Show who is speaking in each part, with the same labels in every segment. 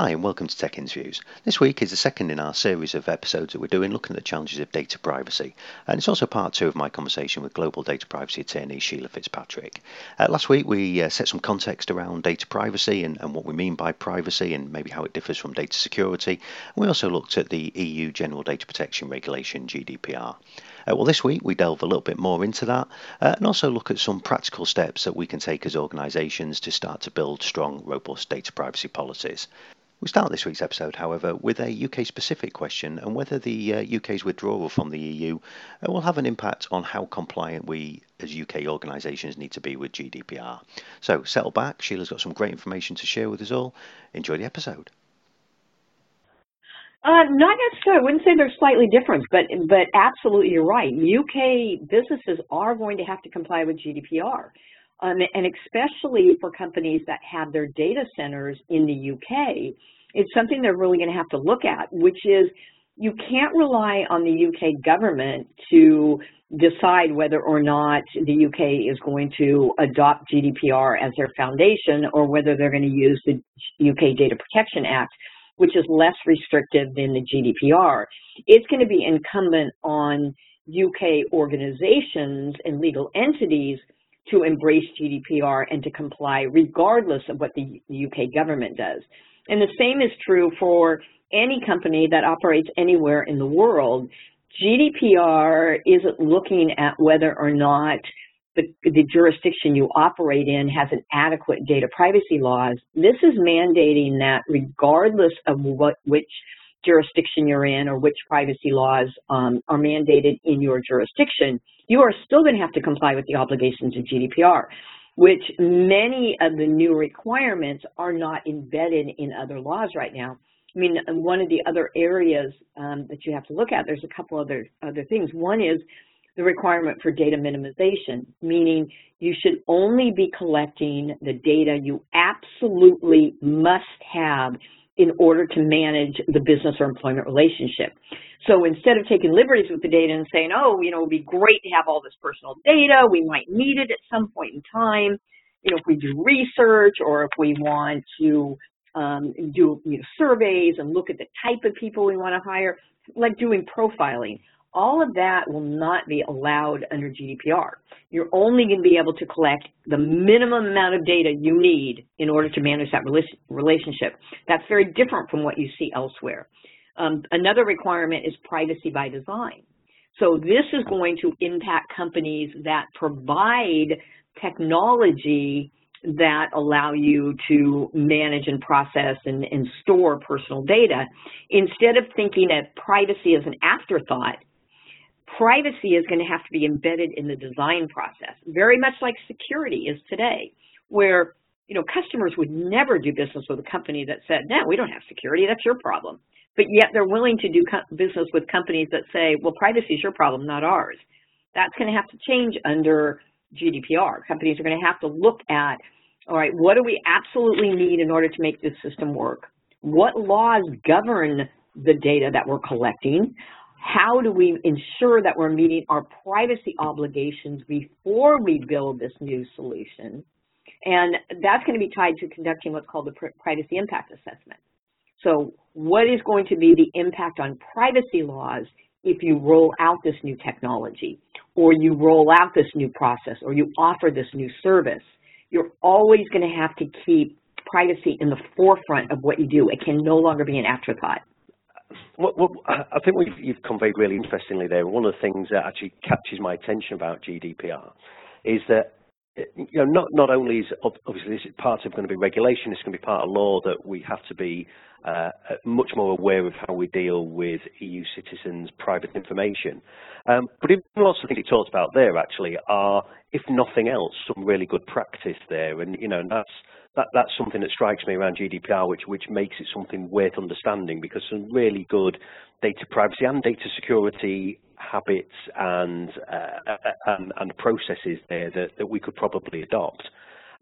Speaker 1: Hi, and welcome to Tech Interviews. This week is the second in our series of episodes that we're doing looking at the challenges of data privacy, and it's also part two of my conversation with global data privacy attorney Sheila Fitzpatrick. Uh, last week we uh, set some context around data privacy and, and, what we mean by privacy and maybe how it differs from data security. And we also looked at the EU General Data Protection Regulation, GDPR. Uh, well, this week we delve a little bit more into that uh, and also look at some practical steps that we can take as organisations to start to build strong, robust data privacy policies. We start this week's episode, however, with a UK specific question and whether the uh, UK's withdrawal from the EU uh, will have an impact on how compliant we as UK organisations need to be with GDPR. So settle back, Sheila's got some great information to share with us all. Enjoy the episode.
Speaker 2: Uh, not necessarily. I wouldn't say they're slightly different, but but absolutely you're right. UK businesses are going to have to comply with GDPR. Um, and especially for companies that have their data centers in the UK, it's something they're really going to have to look at, which is you can't rely on the UK government to decide whether or not the UK is going to adopt GDPR as their foundation or whether they're going to use the UK Data Protection Act, which is less restrictive than the GDPR. It's going to be incumbent on UK organizations and legal entities to embrace GDPR and to comply regardless of what the UK government does. And the same is true for any company that operates anywhere in the world. GDPR isn't looking at whether or not the, the, jurisdiction you operate in has an adequate data privacy laws. This is mandating that regardless of what which jurisdiction you're in or which privacy laws um, are mandated in your jurisdiction, you are still going to have to comply with the obligations of GDPR, which many of the new requirements are not embedded in other laws right now. I mean, one of the other areas um, that you have to look at, there's a couple other other things. One is the requirement for data minimization, meaning you should only be collecting the data you absolutely must have in order to manage the business or employment relationship. So instead of taking liberties with the data and saying, oh, you know, it would be great to have all this personal data, we might need it at some point in time, you know, if we do research or if we want to um, do you know, surveys and look at the type of people we want to hire, like doing profiling all of that will not be allowed under GDPR. You're only going to be able to collect the minimum amount of data you need in order to manage that relationship. That's very different from what you see elsewhere. Um, another requirement is privacy by design. So this is going to impact companies that provide technology that allow you to manage and process and, and store personal data. Instead of thinking of privacy as an afterthought, privacy is going to have to be embedded in the design process, very much like security is today, where you know customers would never do business with a company that said, no, we don't have security, that's your problem. But yet they're willing to do business with companies that say, well, privacy is your problem, not ours. That's going to have to change under GDPR. Companies are going to have to look at, all right, what do we absolutely need in order to make this system work? What laws govern the data that we're collecting? How do we ensure that we're meeting our privacy obligations before we build this new solution? And that's going to be tied to conducting what's called the privacy impact assessment. So what is going to be the impact on privacy laws if you roll out this new technology or you roll out this new process or you offer this new service? You're always going to have to keep privacy in the forefront of what you do. It can no longer be an afterthought.
Speaker 1: What, what, I think you've conveyed really interestingly there. One of the things that actually catches my attention about GDPR is that you know not not only is obviously this is part of going to be regulation, it's going to be part of law that we have to be uh, much more aware of how we deal with EU citizens' private information. Um, but even lots of things you talked about there actually are, if nothing else, some really good practice there, and you know and that's that, that's something that strikes me around GDPR, which, which makes it something worth understanding because some really good data privacy and data security habits and, uh, and, and, processes there that, that we could probably adopt.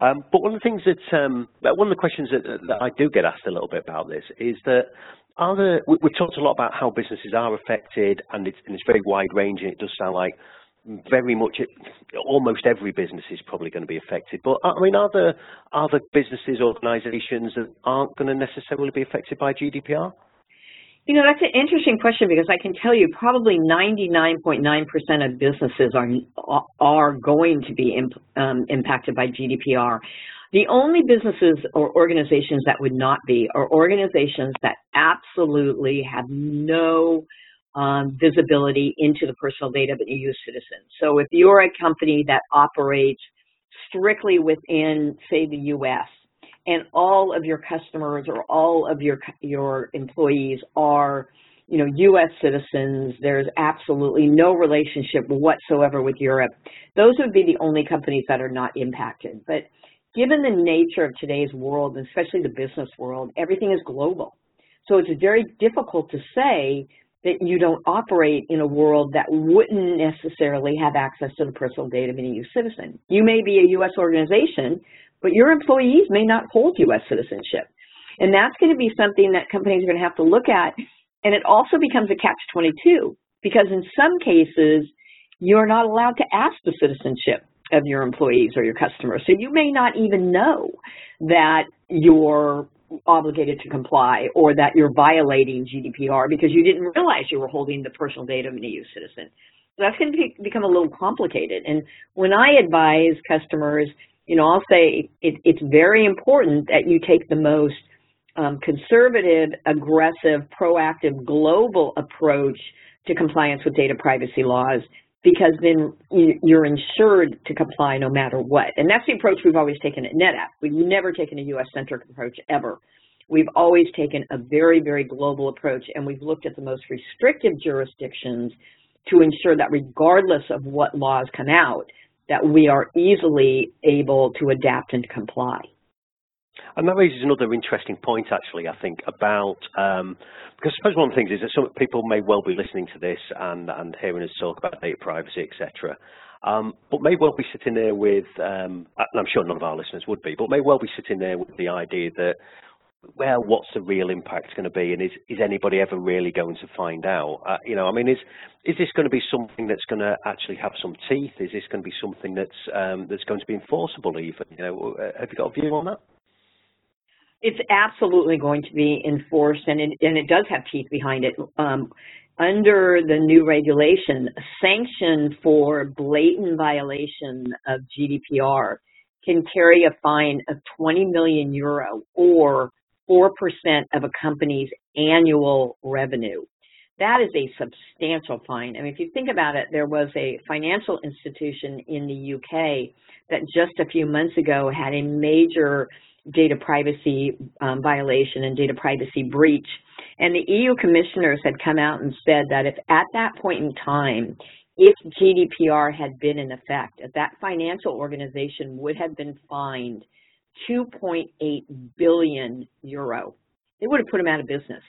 Speaker 1: Um, but one of the things that, um, one of the questions that, that, I do get asked a little bit about this is that are there, we, have talked a lot about how businesses are affected and it's, and it's very wide ranging. It does sound like very much, almost every business is probably going to be affected. But I mean, are there, are there businesses, organizations that aren't going to necessarily be affected by GDPR?
Speaker 2: You know, that's an interesting question because I can tell you probably 99.9% .9 of businesses are are going to be imp, um, impacted by GDPR. The only businesses or organizations that would not be are organizations that absolutely have no um, visibility into the personal data of EU citizen. So if you're a company that operates strictly within, say, the U.S., and all of your customers or all of your your employees are you know US citizens there's absolutely no relationship whatsoever with Europe those would be the only companies that are not impacted but given the nature of today's world especially the business world everything is global so it's very difficult to say that you don't operate in a world that wouldn't necessarily have access to the personal data of an EU citizen. You may be a U.S. organization, but your employees may not hold U.S. citizenship. And that's going to be something that companies are going to have to look at. And it also becomes a catch-22 because in some cases, you're not allowed to ask the citizenship of your employees or your customers. So you may not even know that you're obligated to comply or that you're violating GDPR because you didn't realize you were holding the personal data of an EU citizen. So that's going to be, become a little complicated. And when I advise customers, you know, I'll say it, it's very important that you take the most um, conservative, aggressive, proactive, global approach to compliance with data privacy laws because then you're insured to comply no matter what. And that's the approach we've always taken at NetApp. We've never taken a U.S.-centric approach ever. We've always taken a very, very global approach, and we've looked at the most restrictive jurisdictions to ensure that regardless of what laws come out, that we are easily able to adapt and comply.
Speaker 1: And that raises another interesting point, actually, I think, about, um, because I suppose one of the things is that some people may well be listening to this and, and hearing us talk about data privacy, etc., um, but may well be sitting there with, um, and I'm sure none of our listeners would be, but may well be sitting there with the idea that, well, what's the real impact going to be, and is is anybody ever really going to find out? Uh, you know, I mean, is is this going to be something that's going to actually have some teeth? Is this going to be something that's um, that's going to be enforceable? Even, you know, uh, have you got a view on that?
Speaker 2: It's absolutely going to be enforced, and it, and it does have teeth behind it. Um, under the new regulation, a sanction for blatant violation of GDPR can carry a fine of 20 million euro or 4% of a company's annual revenue. That is a substantial fine. I mean, if you think about it, there was a financial institution in the UK that just a few months ago had a major data privacy um, violation and data privacy breach. And the EU commissioners had come out and said that if at that point in time, if GDPR had been in effect, that financial organization would have been fined 2.8 billion euro, they would have put them out of business.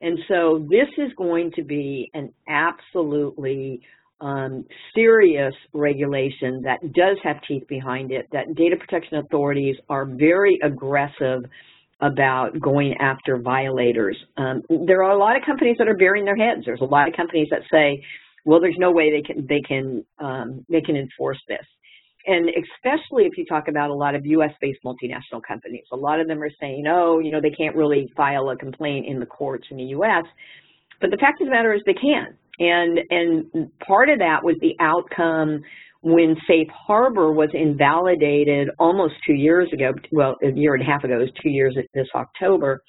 Speaker 2: And so this is going to be an absolutely um, serious regulation that does have teeth behind it, that data protection authorities are very aggressive about going after violators. Um, there are a lot of companies that are burying their heads. There's a lot of companies that say, well, there's no way they can they can um, they can enforce this. And especially if you talk about a lot of U.S.-based multinational companies, a lot of them are saying, oh, you know, they can't really file a complaint in the courts in the U.S. But the fact of the matter is they can. And, and part of that was the outcome when Safe Harbor was invalidated almost two years ago, well, a year and a half ago, it was two years this October.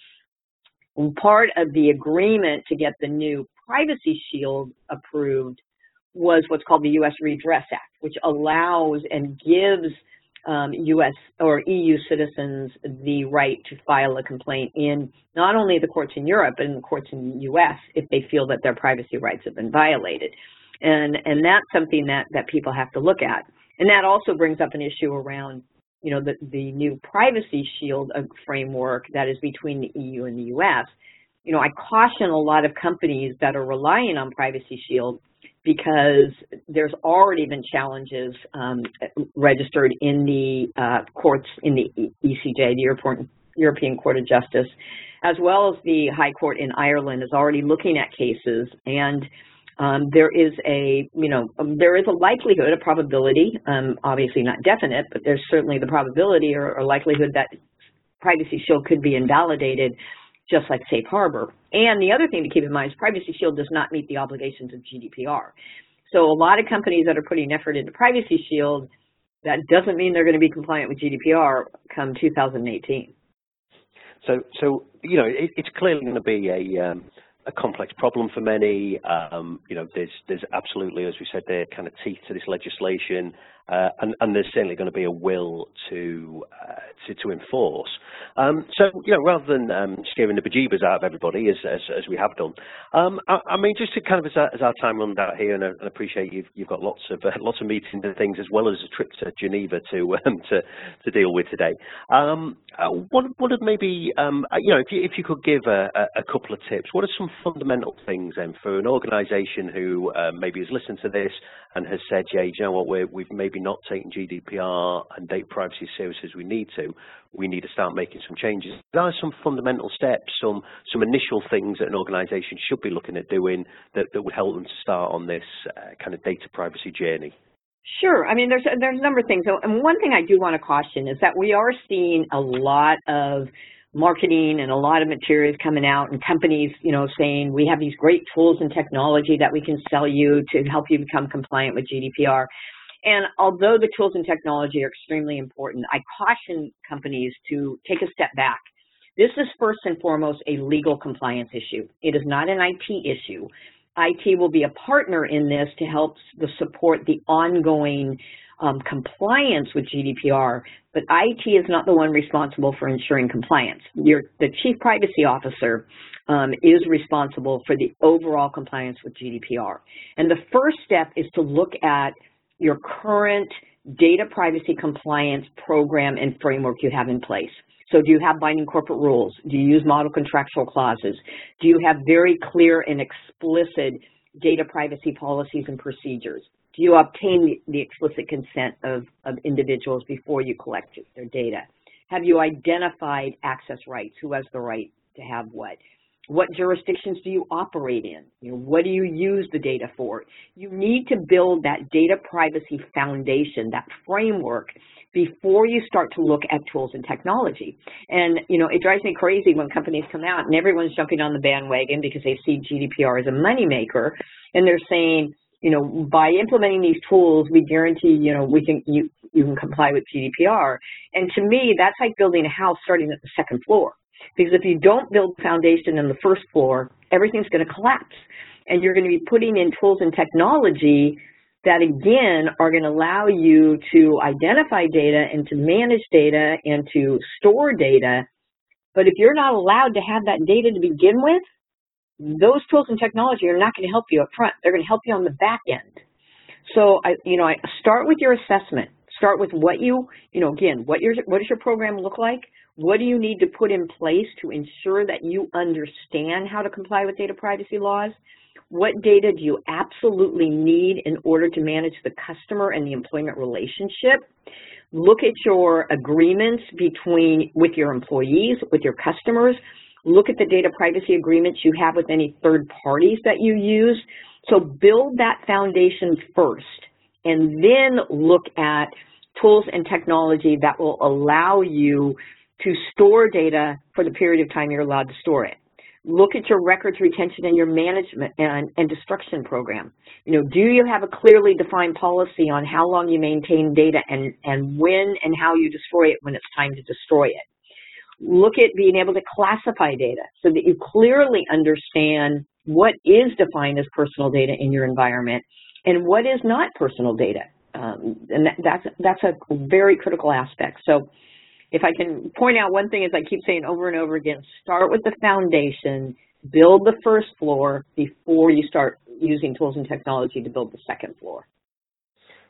Speaker 2: part of the agreement to get the new Privacy Shield approved was what's called the U.S. Redress Act, which allows and gives um, U.S. or EU citizens the right to file a complaint in not only the courts in Europe, but in the courts in the U.S. if they feel that their privacy rights have been violated. And, and that's something that, that people have to look at. And that also brings up an issue around you know, the, the new privacy shield framework that is between the EU and the U.S. You know, I caution a lot of companies that are relying on privacy shield because there's already been challenges um, registered in the uh, courts in the ECJ, the European Court of Justice, as well as the High Court in Ireland is already looking at cases. And um, there is a, you know, um, there is a likelihood, a probability, um, obviously not definite, but there's certainly the probability or, or likelihood that Privacy Shield could be invalidated just like Safe Harbor. And the other thing to keep in mind is Privacy Shield does not meet the obligations of GDPR. So a lot of companies that are putting effort into Privacy Shield, that doesn't mean they're going to be compliant with GDPR come 2018.
Speaker 3: So, so you know, it, it's clearly going to be a um, a complex problem for many. Um, you know, there's there's absolutely, as we said, there kind of teeth to this legislation. Uh, and, and, there's certainly going to be a will to to, enforce. Um, so, you know, rather than um, scaring the bejeebers out of everybody, as, as, as we have done, um, I, I, mean, just to kind of as our, as our time runs out here, and I, and appreciate you've you've got lots of uh, lots of meetings and things, as well as a trip to Geneva to um, to to deal with today. Um, uh, what what are maybe um, uh, you know, if you if you could give a, a, couple of tips, what are some fundamental things then for an organisation who maybe has listened to this and has said, yeah, you know what, we have maybe not taken GDPR and data privacy as serious as we need to. We need to start making some changes. There are some fundamental steps, some some initial things that an organisation should be looking at doing that, that would help them to start on this uh, kind of data privacy journey.
Speaker 2: Sure. I mean, there's there's a number of things. And one thing I do want to caution is that we are seeing a lot of marketing and a lot of materials coming out and companies, you know, saying we have these great tools and technology that we can sell you to help you become compliant with GDPR. And although the tools and technology are extremely important, I caution companies to take a step back. This is first and foremost a legal compliance issue. It is not an IT issue. IT will be a partner in this to help the support the ongoing um, compliance with GDPR, but IT is not the one responsible for ensuring compliance. Your, the Chief Privacy Officer um, is responsible for the overall compliance with GDPR. And the first step is to look at your current data privacy compliance program and framework you have in place. So do you have binding corporate rules? Do you use model contractual clauses? Do you have very clear and explicit data privacy policies and procedures? Do you obtain the explicit consent of, of individuals before you collect their data? Have you identified access rights? Who has the right to have what? What jurisdictions do you operate in? You know, what do you use the data for? You need to build that data privacy foundation, that framework, before you start to look at tools and technology. And, you know, it drives me crazy when companies come out and everyone's jumping on the bandwagon because they see GDPR as a moneymaker, and they're saying, you know, by implementing these tools, we guarantee, you know, we think you, you can comply with GDPR. And to me, that's like building a house starting at the second floor. Because if you don't build foundation in the first floor, everything's going to collapse. And you're going to be putting in tools and technology that, again, are going to allow you to identify data and to manage data and to store data. But if you're not allowed to have that data to begin with, those tools and technology are not going to help you up front. They're going to help you on the back end. So, I, you know, I start with your assessment. Start with what you, you know, again, what your what does your program look like? What do you need to put in place to ensure that you understand how to comply with data privacy laws? What data do you absolutely need in order to manage the customer and the employment relationship? Look at your agreements between with your employees, with your customers, Look at the data privacy agreements you have with any third parties that you use. So build that foundation first and then look at tools and technology that will allow you to store data for the period of time you're allowed to store it. Look at your records retention and your management and, and destruction program. You know, do you have a clearly defined policy on how long you maintain data and, and when and how you destroy it when it's time to destroy it? look at being able to classify data so that you clearly understand what is defined as personal data in your environment and what is not personal data. Um, and that, that's, that's a very critical aspect. So if I can point out one thing as I keep saying over and over again, start with the foundation, build the first floor before you start using tools and technology to build the second floor.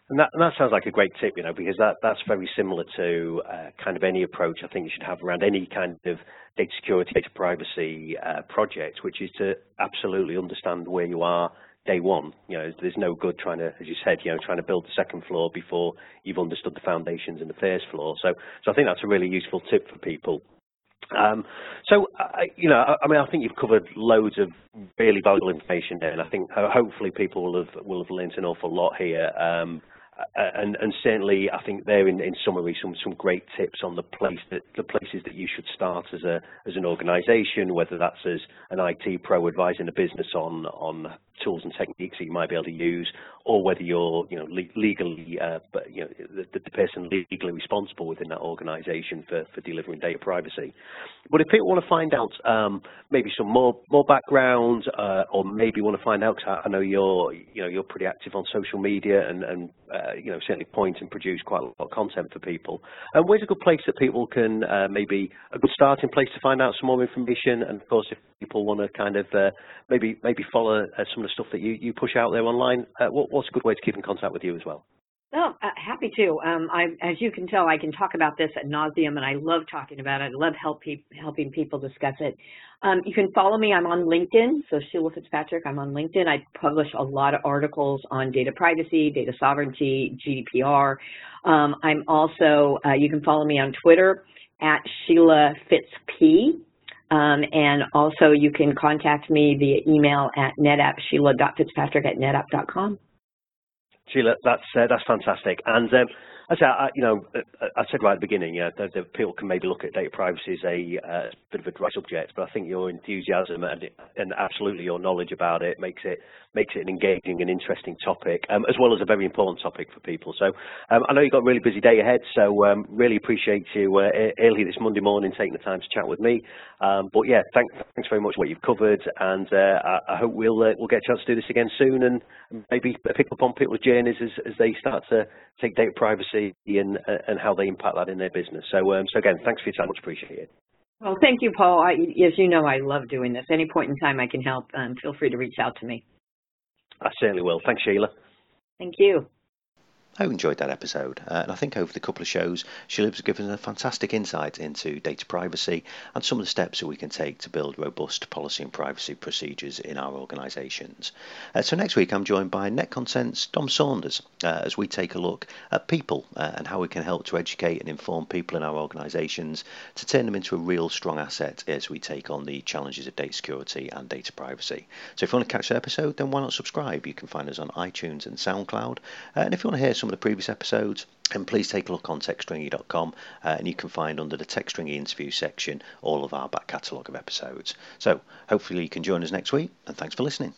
Speaker 3: And that, and that, sounds like a great tip, you know, because that, that's very similar to uh, kind of any approach I think you should have around any kind of data security, data privacy uh, project, which is to absolutely understand where you are day one. You know, there's no good trying to, as you said, you know, trying to build the second floor before you've understood the foundations in the first floor. So, so I think that's a really useful tip for people. Um, so, uh, you know, I, I, mean, I think you've covered loads of really valuable information there, and I think hopefully people will have will have learned an awful lot here. Um, and, and, certainly, I think there, in, in, summary, some some great tips on the place that the places that you should start as a as an organisation, whether that's as an IT pro advising a business on on tools and techniques that you might be able to use, or whether you're, you know, le legally, uh, but you know, the, the, person legally responsible within that organisation for, for delivering data privacy. But if people want to find out um, maybe some more more background, uh, or maybe want to find out, cause I know you're, you know, you're pretty active on social media and, and uh, you know, certainly point and produce quite a lot of content for people. And where's a good place that people can uh, maybe a good starting place to find out some more information? And of course, if people want to kind of uh, maybe maybe follow uh, some of the stuff that you, you push out there online, uh, what, what's a good way to keep in contact with you as well?
Speaker 2: Well, uh, happy to. Um, I, as you can tell, I can talk about this at nauseum, and I love talking about it. I love help pe helping people discuss it. Um, you can follow me. I'm on LinkedIn, so Sheila Fitzpatrick. I'm on LinkedIn. I publish a lot of articles on data privacy, data sovereignty, GDPR. Um, I'm also, uh, you can follow me on Twitter at Sheila FitzP. Um, and also you can contact me via email at netapp, sheila.fitzpatrick at netapp.com.
Speaker 3: Sheila, that's uh, that's fantastic. And um, I I, you know, I said right at the beginning, yeah, the, the people can maybe look at data privacy as a uh, bit of a dry subject, but I think your enthusiasm and, and absolutely your knowledge about it makes it makes it an engaging and interesting topic, um, as well as a very important topic for people. So um, I know you've got a really busy day ahead, so um, really appreciate you uh, early this Monday morning taking the time to chat with me. Um, but yeah, thank, thanks very much for what you've covered, and uh, I, I, hope we'll uh, we'll get a chance to do this again soon, and maybe pick up on people's journeys as, as they start to take data privacy and and how they impact that in their business. So um, so again, thanks for your time, much appreciated.
Speaker 2: Well, thank you, Paul. I, as you know, I love doing this. Any point in time I can help, um, feel free to reach out to me.
Speaker 3: I certainly will. Thanks, Sheila.
Speaker 2: Thank you.
Speaker 1: I enjoyed that episode, uh, and I think over the couple of shows, Sheila's given a fantastic insight into data privacy and some of the steps that we can take to build robust policy and privacy procedures in our organisations. Uh, so next week, I'm joined by NetConsent's Dom Saunders uh, as we take a look at people uh, and how we can help to educate and inform people in our organisations to turn them into a real strong asset as we take on the challenges of data security and data privacy. So if you want to catch the episode, then why not subscribe? You can find us on iTunes and SoundCloud, uh, and if you want to hear some of the previous episodes, and please take a look on techstringy.com uh, and you can find under the TechStringy interview section all of our back catalogue of episodes. So hopefully you can join us next week and thanks for listening.